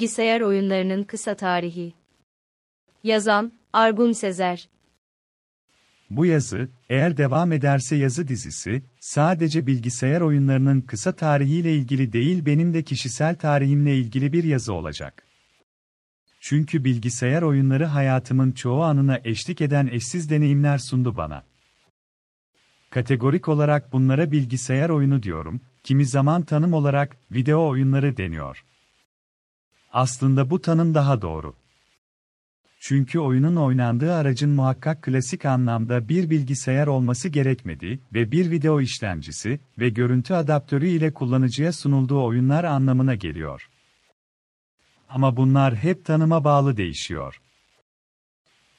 Bilgisayar oyunlarının kısa tarihi. Yazan Argun Sezer. Bu yazı, eğer devam ederse yazı dizisi, sadece bilgisayar oyunlarının kısa tarihiyle ilgili değil benim de kişisel tarihimle ilgili bir yazı olacak. Çünkü bilgisayar oyunları hayatımın çoğu anına eşlik eden eşsiz deneyimler sundu bana. Kategorik olarak bunlara bilgisayar oyunu diyorum, kimi zaman tanım olarak video oyunları deniyor. Aslında bu tanım daha doğru. Çünkü oyunun oynandığı aracın muhakkak klasik anlamda bir bilgisayar olması gerekmedi ve bir video işlemcisi ve görüntü adaptörü ile kullanıcıya sunulduğu oyunlar anlamına geliyor. Ama bunlar hep tanıma bağlı değişiyor.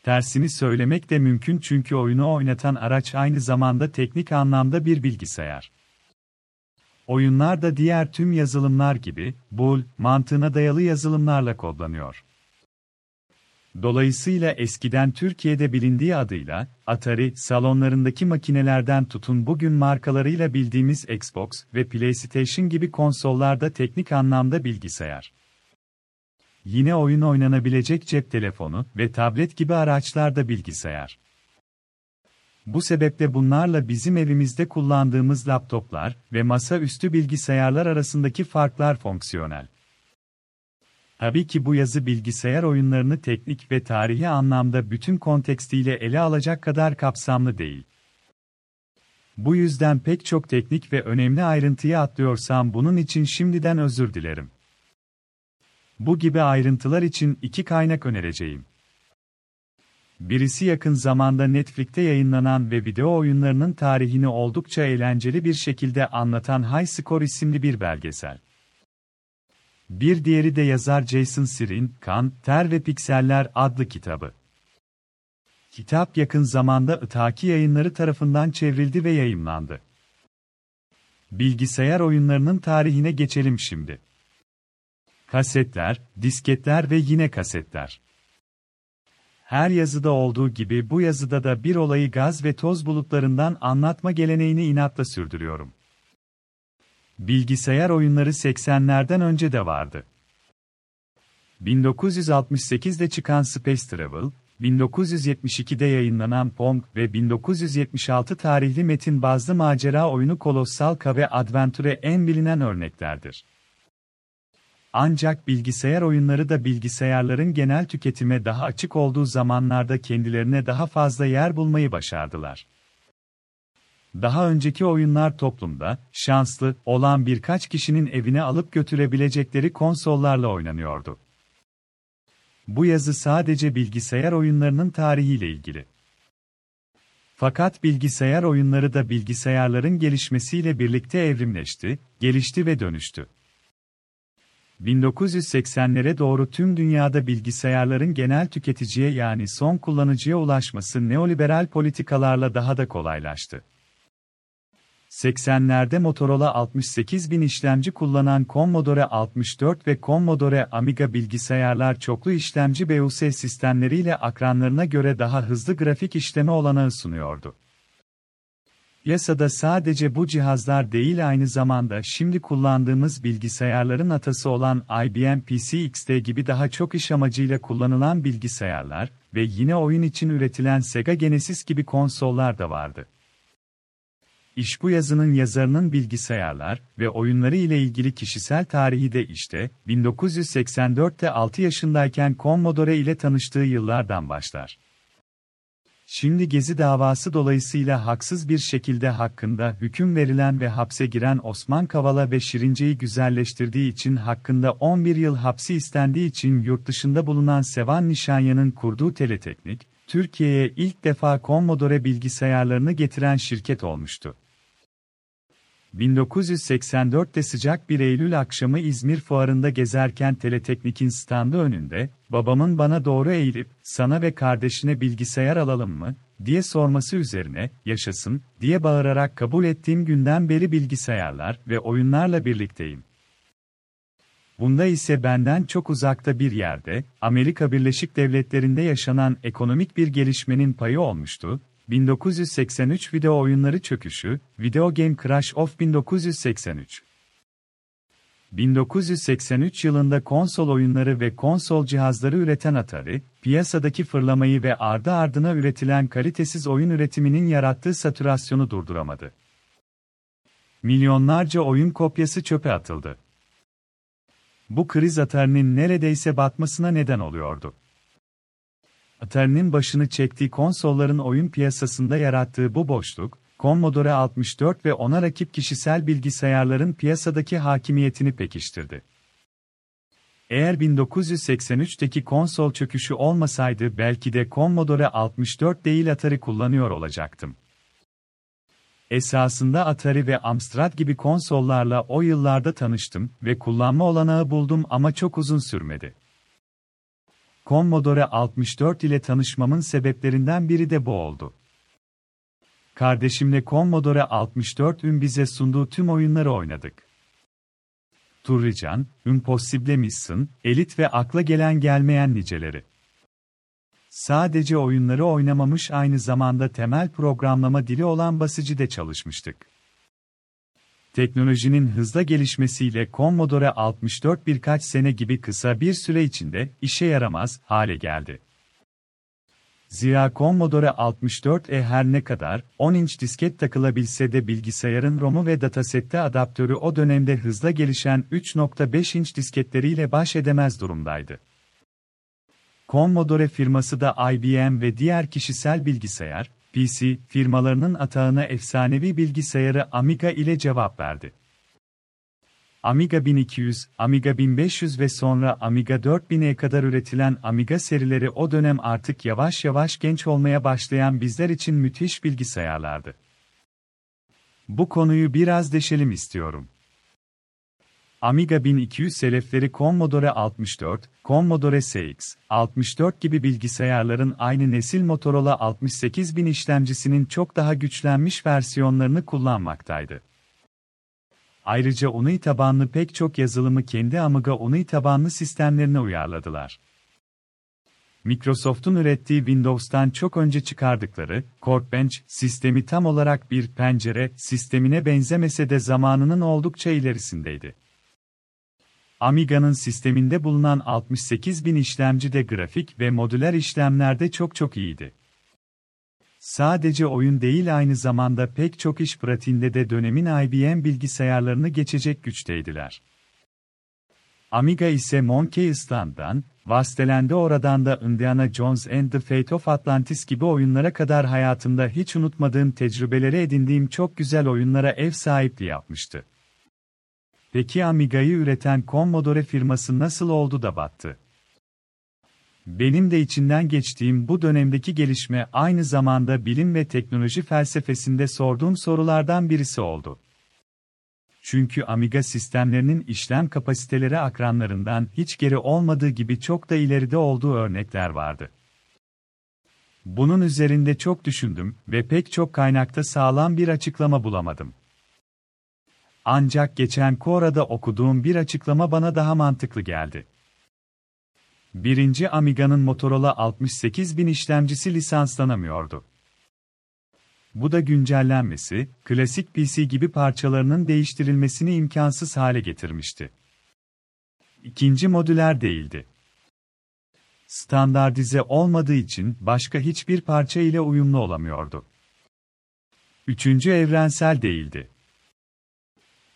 Tersini söylemek de mümkün çünkü oyunu oynatan araç aynı zamanda teknik anlamda bir bilgisayar. Oyunlar da diğer tüm yazılımlar gibi, bool, mantığına dayalı yazılımlarla kodlanıyor. Dolayısıyla eskiden Türkiye'de bilindiği adıyla, Atari, salonlarındaki makinelerden tutun bugün markalarıyla bildiğimiz Xbox ve PlayStation gibi konsollarda teknik anlamda bilgisayar. Yine oyun oynanabilecek cep telefonu ve tablet gibi araçlarda bilgisayar. Bu sebeple bunlarla bizim evimizde kullandığımız laptoplar ve masaüstü bilgisayarlar arasındaki farklar fonksiyonel. Tabii ki bu yazı bilgisayar oyunlarını teknik ve tarihi anlamda bütün kontekstiyle ele alacak kadar kapsamlı değil. Bu yüzden pek çok teknik ve önemli ayrıntıyı atlıyorsam bunun için şimdiden özür dilerim. Bu gibi ayrıntılar için iki kaynak önereceğim. Birisi yakın zamanda Netflix'te yayınlanan ve video oyunlarının tarihini oldukça eğlenceli bir şekilde anlatan High Score isimli bir belgesel. Bir diğeri de yazar Jason Sirin, Kan, Ter ve Pikseller adlı kitabı. Kitap yakın zamanda Itaki yayınları tarafından çevrildi ve yayımlandı. Bilgisayar oyunlarının tarihine geçelim şimdi. Kasetler, disketler ve yine kasetler. Her yazıda olduğu gibi bu yazıda da bir olayı gaz ve toz bulutlarından anlatma geleneğini inatla sürdürüyorum. Bilgisayar oyunları 80'lerden önce de vardı. 1968'de çıkan Space Travel, 1972'de yayınlanan Pong ve 1976 tarihli metin bazlı macera oyunu Colossal Cave Adventure en bilinen örneklerdir. Ancak bilgisayar oyunları da bilgisayarların genel tüketime daha açık olduğu zamanlarda kendilerine daha fazla yer bulmayı başardılar. Daha önceki oyunlar toplumda, şanslı olan birkaç kişinin evine alıp götürebilecekleri konsollarla oynanıyordu. Bu yazı sadece bilgisayar oyunlarının tarihiyle ilgili. Fakat bilgisayar oyunları da bilgisayarların gelişmesiyle birlikte evrimleşti, gelişti ve dönüştü. 1980'lere doğru tüm dünyada bilgisayarların genel tüketiciye yani son kullanıcıya ulaşması neoliberal politikalarla daha da kolaylaştı. 80'lerde Motorola 68000 işlemci kullanan Commodore 64 ve Commodore Amiga bilgisayarlar çoklu işlemci BUS sistemleriyle akranlarına göre daha hızlı grafik işleme olanağı sunuyordu. Yasada sadece bu cihazlar değil aynı zamanda şimdi kullandığımız bilgisayarların atası olan IBM PC XT gibi daha çok iş amacıyla kullanılan bilgisayarlar ve yine oyun için üretilen Sega Genesis gibi konsollar da vardı. İş bu yazının yazarının bilgisayarlar ve oyunları ile ilgili kişisel tarihi de işte 1984'te 6 yaşındayken Commodore ile tanıştığı yıllardan başlar. Şimdi Gezi davası dolayısıyla haksız bir şekilde hakkında hüküm verilen ve hapse giren Osman Kavala ve Şirince'yi güzelleştirdiği için hakkında 11 yıl hapsi istendiği için yurt dışında bulunan Sevan Nişanyan'ın kurduğu Teleteknik, Türkiye'ye ilk defa Commodore bilgisayarlarını getiren şirket olmuştu. 1984'te sıcak bir Eylül akşamı İzmir fuarında gezerken Teleteknik'in standı önünde, babamın bana doğru eğilip, sana ve kardeşine bilgisayar alalım mı, diye sorması üzerine, yaşasın, diye bağırarak kabul ettiğim günden beri bilgisayarlar ve oyunlarla birlikteyim. Bunda ise benden çok uzakta bir yerde, Amerika Birleşik Devletleri'nde yaşanan ekonomik bir gelişmenin payı olmuştu, 1983 Video Oyunları Çöküşü, Video Game Crash of 1983 1983 yılında konsol oyunları ve konsol cihazları üreten Atari, piyasadaki fırlamayı ve ardı ardına üretilen kalitesiz oyun üretiminin yarattığı satürasyonu durduramadı. Milyonlarca oyun kopyası çöpe atıldı. Bu kriz Atari'nin neredeyse batmasına neden oluyordu. Atari'nin başını çektiği konsolların oyun piyasasında yarattığı bu boşluk, Commodore 64 ve ona rakip kişisel bilgisayarların piyasadaki hakimiyetini pekiştirdi. Eğer 1983'teki konsol çöküşü olmasaydı belki de Commodore 64 değil Atari kullanıyor olacaktım. Esasında Atari ve Amstrad gibi konsollarla o yıllarda tanıştım ve kullanma olanağı buldum ama çok uzun sürmedi. Commodore 64 ile tanışmamın sebeplerinden biri de bu oldu. Kardeşimle Commodore 64'ün bize sunduğu tüm oyunları oynadık. Turrican, Impossible Mission, Elite ve akla gelen gelmeyen niceleri. Sadece oyunları oynamamış aynı zamanda temel programlama dili olan basıcı de çalışmıştık. Teknolojinin hızla gelişmesiyle Commodore 64 birkaç sene gibi kısa bir süre içinde işe yaramaz hale geldi. Zira Commodore 64E her ne kadar 10 inç disket takılabilse de bilgisayarın ROM'u ve datasette adaptörü o dönemde hızla gelişen 3.5 inç disketleriyle baş edemez durumdaydı. Commodore firması da IBM ve diğer kişisel bilgisayar, PC, firmalarının atağına efsanevi bilgisayarı Amiga ile cevap verdi. Amiga 1200, Amiga 1500 ve sonra Amiga 4000'e kadar üretilen Amiga serileri o dönem artık yavaş yavaş genç olmaya başlayan bizler için müthiş bilgisayarlardı. Bu konuyu biraz deşelim istiyorum. Amiga 1200 selefleri Commodore 64, Commodore CX, 64 gibi bilgisayarların aynı nesil Motorola 68000 işlemcisinin çok daha güçlenmiş versiyonlarını kullanmaktaydı. Ayrıca UNI tabanlı pek çok yazılımı kendi Amiga UNI tabanlı sistemlerine uyarladılar. Microsoft'un ürettiği Windows'tan çok önce çıkardıkları Workbench sistemi tam olarak bir pencere sistemine benzemese de zamanının oldukça ilerisindeydi. Amiga'nın sisteminde bulunan 68.000 işlemci de grafik ve modüler işlemlerde çok çok iyiydi. Sadece oyun değil aynı zamanda pek çok iş pratiğinde de dönemin IBM bilgisayarlarını geçecek güçteydiler. Amiga ise Monkey Island'dan, Vasteland'e oradan da Indiana Jones and the Fate of Atlantis gibi oyunlara kadar hayatımda hiç unutmadığım tecrübeleri edindiğim çok güzel oyunlara ev sahipliği yapmıştı. Peki Amiga'yı üreten Commodore firması nasıl oldu da battı? Benim de içinden geçtiğim bu dönemdeki gelişme aynı zamanda bilim ve teknoloji felsefesinde sorduğum sorulardan birisi oldu. Çünkü Amiga sistemlerinin işlem kapasiteleri akranlarından hiç geri olmadığı gibi çok da ileride olduğu örnekler vardı. Bunun üzerinde çok düşündüm ve pek çok kaynakta sağlam bir açıklama bulamadım. Ancak geçen Quora'da okuduğum bir açıklama bana daha mantıklı geldi. Birinci Amiga'nın Motorola 68000 işlemcisi lisanslanamıyordu. Bu da güncellenmesi, klasik PC gibi parçalarının değiştirilmesini imkansız hale getirmişti. İkinci modüler değildi. Standartize olmadığı için başka hiçbir parça ile uyumlu olamıyordu. Üçüncü evrensel değildi.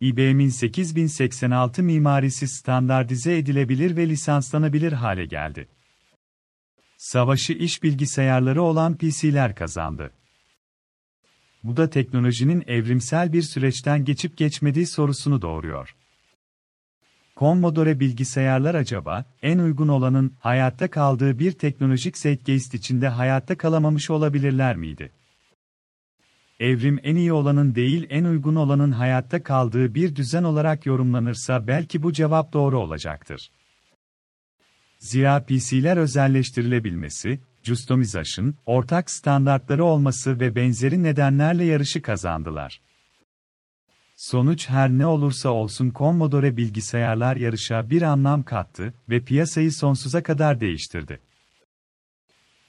IBM'in 8086 mimarisi standartize edilebilir ve lisanslanabilir hale geldi. Savaşı iş bilgisayarları olan PC'ler kazandı. Bu da teknolojinin evrimsel bir süreçten geçip geçmediği sorusunu doğuruyor. Commodore bilgisayarlar acaba, en uygun olanın hayatta kaldığı bir teknolojik zeitgeist içinde hayatta kalamamış olabilirler miydi? Evrim en iyi olanın değil en uygun olanın hayatta kaldığı bir düzen olarak yorumlanırsa belki bu cevap doğru olacaktır. Zira PC'ler özelleştirilebilmesi, customization, ortak standartları olması ve benzeri nedenlerle yarışı kazandılar. Sonuç her ne olursa olsun Commodore bilgisayarlar yarışa bir anlam kattı ve piyasayı sonsuza kadar değiştirdi.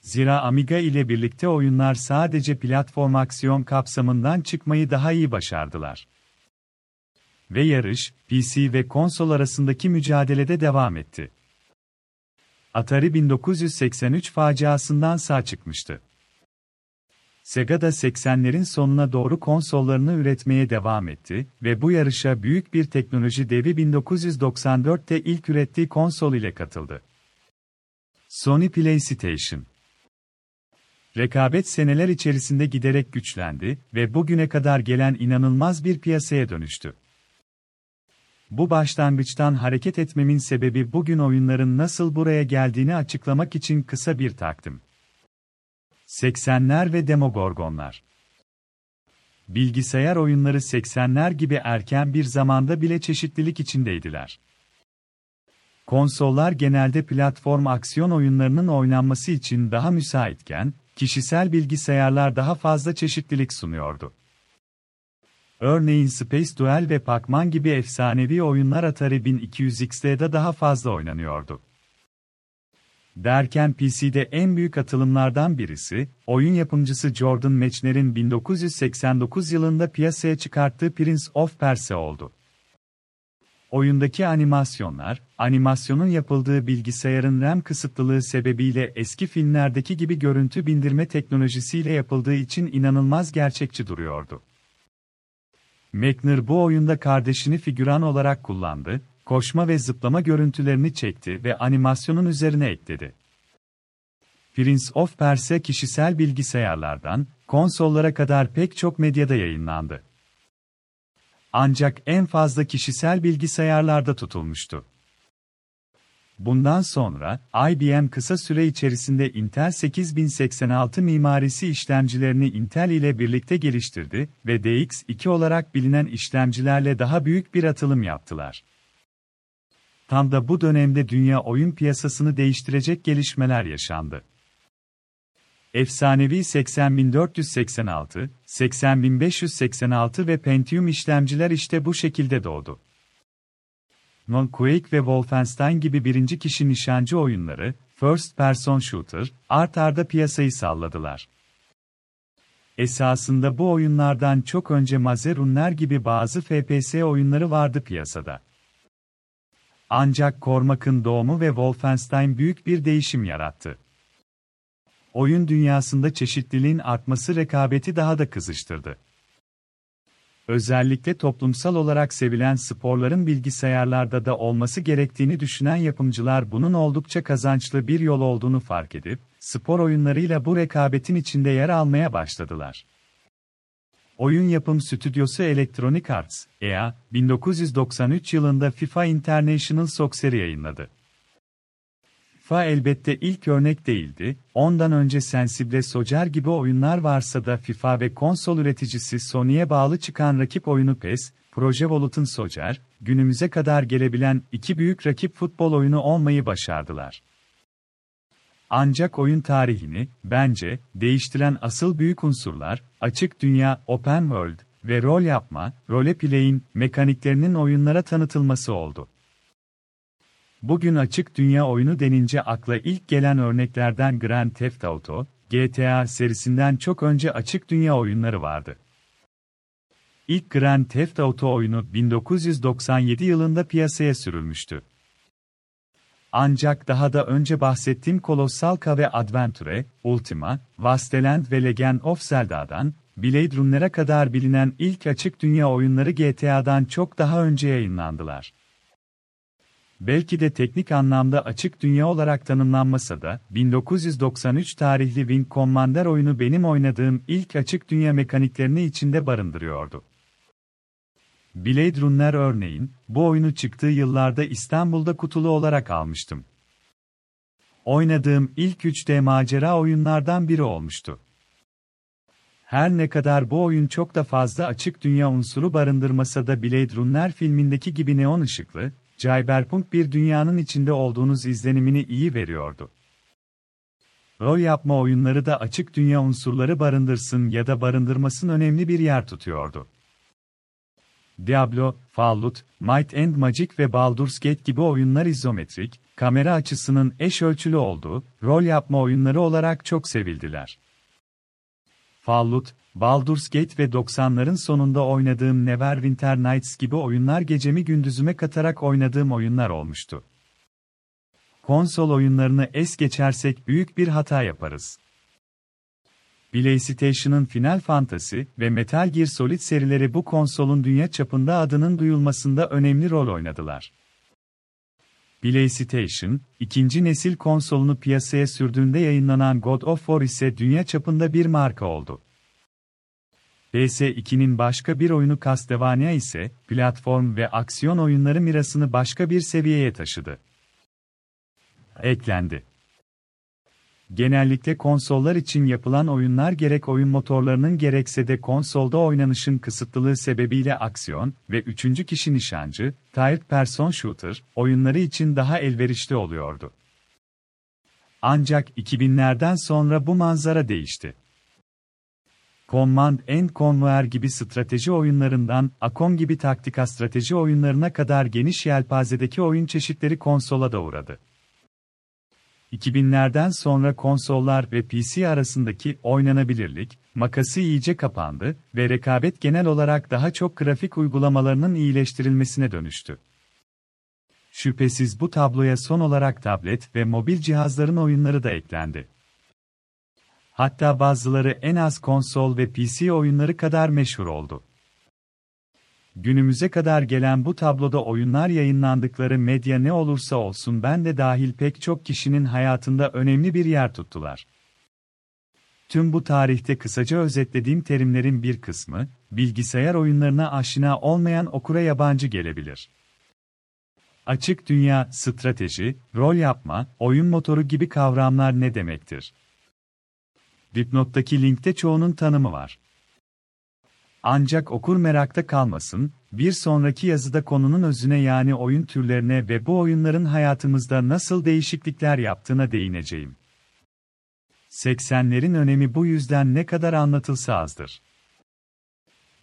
Zira Amiga ile birlikte oyunlar sadece platform aksiyon kapsamından çıkmayı daha iyi başardılar. ve yarış, PC ve konsol arasındaki mücadelede devam etti. Atari 1983 faciasından sağ çıkmıştı. Sega da 80'lerin sonuna doğru konsollarını üretmeye devam etti ve bu yarışa büyük bir teknoloji devi 1994'te ilk ürettiği konsol ile katıldı. Sony PlayStation Rekabet seneler içerisinde giderek güçlendi ve bugüne kadar gelen inanılmaz bir piyasaya dönüştü. Bu başlangıçtan hareket etmemin sebebi bugün oyunların nasıl buraya geldiğini açıklamak için kısa bir takdim. 80'ler ve Demogorgonlar Bilgisayar oyunları 80'ler gibi erken bir zamanda bile çeşitlilik içindeydiler. Konsollar genelde platform aksiyon oyunlarının oynanması için daha müsaitken, kişisel bilgisayarlar daha fazla çeşitlilik sunuyordu. Örneğin Space Duel ve Pac-Man gibi efsanevi oyunlar Atari 1200XT'de daha fazla oynanıyordu. Derken PC'de en büyük atılımlardan birisi, oyun yapımcısı Jordan Mechner'in 1989 yılında piyasaya çıkarttığı Prince of Persia oldu. Oyundaki animasyonlar, animasyonun yapıldığı bilgisayarın RAM kısıtlılığı sebebiyle eski filmlerdeki gibi görüntü bindirme teknolojisiyle yapıldığı için inanılmaz gerçekçi duruyordu. Mechner bu oyunda kardeşini figüran olarak kullandı, koşma ve zıplama görüntülerini çekti ve animasyonun üzerine ekledi. Prince of Persia kişisel bilgisayarlardan, konsollara kadar pek çok medyada yayınlandı. Ancak en fazla kişisel bilgisayarlarda tutulmuştu. Bundan sonra, IBM kısa süre içerisinde Intel 8086 mimarisi işlemcilerini Intel ile birlikte geliştirdi ve DX2 olarak bilinen işlemcilerle daha büyük bir atılım yaptılar. Tam da bu dönemde dünya oyun piyasasını değiştirecek gelişmeler yaşandı. Efsanevi 80486, 80586 ve Pentium işlemciler işte bu şekilde doğdu. Non Quake ve Wolfenstein gibi birinci kişi nişancı oyunları, First Person Shooter, art arda piyasayı salladılar. Esasında bu oyunlardan çok önce Mazerunner gibi bazı FPS oyunları vardı piyasada. Ancak Cormac'ın doğumu ve Wolfenstein büyük bir değişim yarattı. Oyun dünyasında çeşitliliğin artması rekabeti daha da kızıştırdı. Özellikle toplumsal olarak sevilen sporların bilgisayarlarda da olması gerektiğini düşünen yapımcılar bunun oldukça kazançlı bir yol olduğunu fark edip, spor oyunlarıyla bu rekabetin içinde yer almaya başladılar. Oyun yapım stüdyosu Electronic Arts, EA, 1993 yılında FIFA International Soccer'ı yayınladı. FIFA elbette ilk örnek değildi, ondan önce Sensible Socer gibi oyunlar varsa da FIFA ve konsol üreticisi Sony'e bağlı çıkan rakip oyunu PES, Proje Volut'un Socer, günümüze kadar gelebilen iki büyük rakip futbol oyunu olmayı başardılar. Ancak oyun tarihini, bence, değiştiren asıl büyük unsurlar, açık dünya, open world ve rol yapma, role play'in mekaniklerinin oyunlara tanıtılması oldu. Bugün açık dünya oyunu denince akla ilk gelen örneklerden Grand Theft Auto, GTA serisinden çok önce açık dünya oyunları vardı. İlk Grand Theft Auto oyunu 1997 yılında piyasaya sürülmüştü. Ancak daha da önce bahsettiğim Colossal ve Adventure, Ultima, Wasteland ve Legend of Zelda'dan, Blade Runner'a kadar bilinen ilk açık dünya oyunları GTA'dan çok daha önce yayınlandılar. Belki de teknik anlamda açık dünya olarak tanımlanmasa da, 1993 tarihli Wing Commander oyunu benim oynadığım ilk açık dünya mekaniklerini içinde barındırıyordu. Blade Runner örneğin, bu oyunu çıktığı yıllarda İstanbul'da kutulu olarak almıştım. Oynadığım ilk 3D macera oyunlardan biri olmuştu. Her ne kadar bu oyun çok da fazla açık dünya unsuru barındırmasa da Blade Runner filmindeki gibi neon ışıklı, cyberpunk bir dünyanın içinde olduğunuz izlenimini iyi veriyordu. Rol yapma oyunları da açık dünya unsurları barındırsın ya da barındırmasın önemli bir yer tutuyordu. Diablo, Fallout, Might and Magic ve Baldur's Gate gibi oyunlar izometrik, kamera açısının eş ölçülü olduğu, rol yapma oyunları olarak çok sevildiler. Fallout, Baldur's Gate ve 90'ların sonunda oynadığım Neverwinter Nights gibi oyunlar gecemi gündüzüme katarak oynadığım oyunlar olmuştu. Konsol oyunlarını es geçersek büyük bir hata yaparız. PlayStation'ın Final Fantasy ve Metal Gear Solid serileri bu konsolun dünya çapında adının duyulmasında önemli rol oynadılar. PlayStation, ikinci nesil konsolunu piyasaya sürdüğünde yayınlanan God of War ise dünya çapında bir marka oldu. PS2'nin başka bir oyunu Castlevania ise, platform ve aksiyon oyunları mirasını başka bir seviyeye taşıdı. Eklendi. Genellikle konsollar için yapılan oyunlar gerek oyun motorlarının gerekse de konsolda oynanışın kısıtlılığı sebebiyle aksiyon ve üçüncü kişi nişancı, third person shooter, oyunları için daha elverişli oluyordu. Ancak 2000'lerden sonra bu manzara değişti. Command and Conquer gibi strateji oyunlarından, Akom gibi taktika strateji oyunlarına kadar geniş yelpazedeki oyun çeşitleri konsola da uğradı. 2000'lerden sonra konsollar ve PC arasındaki oynanabilirlik makası iyice kapandı ve rekabet genel olarak daha çok grafik uygulamalarının iyileştirilmesine dönüştü. Şüphesiz bu tabloya son olarak tablet ve mobil cihazların oyunları da eklendi. Hatta bazıları en az konsol ve PC oyunları kadar meşhur oldu. Günümüze kadar gelen bu tabloda oyunlar yayınlandıkları medya ne olursa olsun ben de dahil pek çok kişinin hayatında önemli bir yer tuttular. Tüm bu tarihte kısaca özetlediğim terimlerin bir kısmı, bilgisayar oyunlarına aşina olmayan okura yabancı gelebilir. Açık dünya, strateji, rol yapma, oyun motoru gibi kavramlar ne demektir? Dipnottaki linkte çoğunun tanımı var. Ancak okur merakta kalmasın, bir sonraki yazıda konunun özüne yani oyun türlerine ve bu oyunların hayatımızda nasıl değişiklikler yaptığına değineceğim. 80'lerin önemi bu yüzden ne kadar anlatılsa azdır.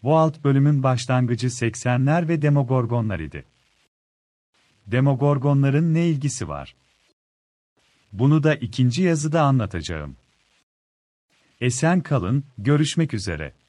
Bu alt bölümün başlangıcı 80'ler ve Demogorgonlar idi. Demogorgonların ne ilgisi var? Bunu da ikinci yazıda anlatacağım. Esen kalın, görüşmek üzere.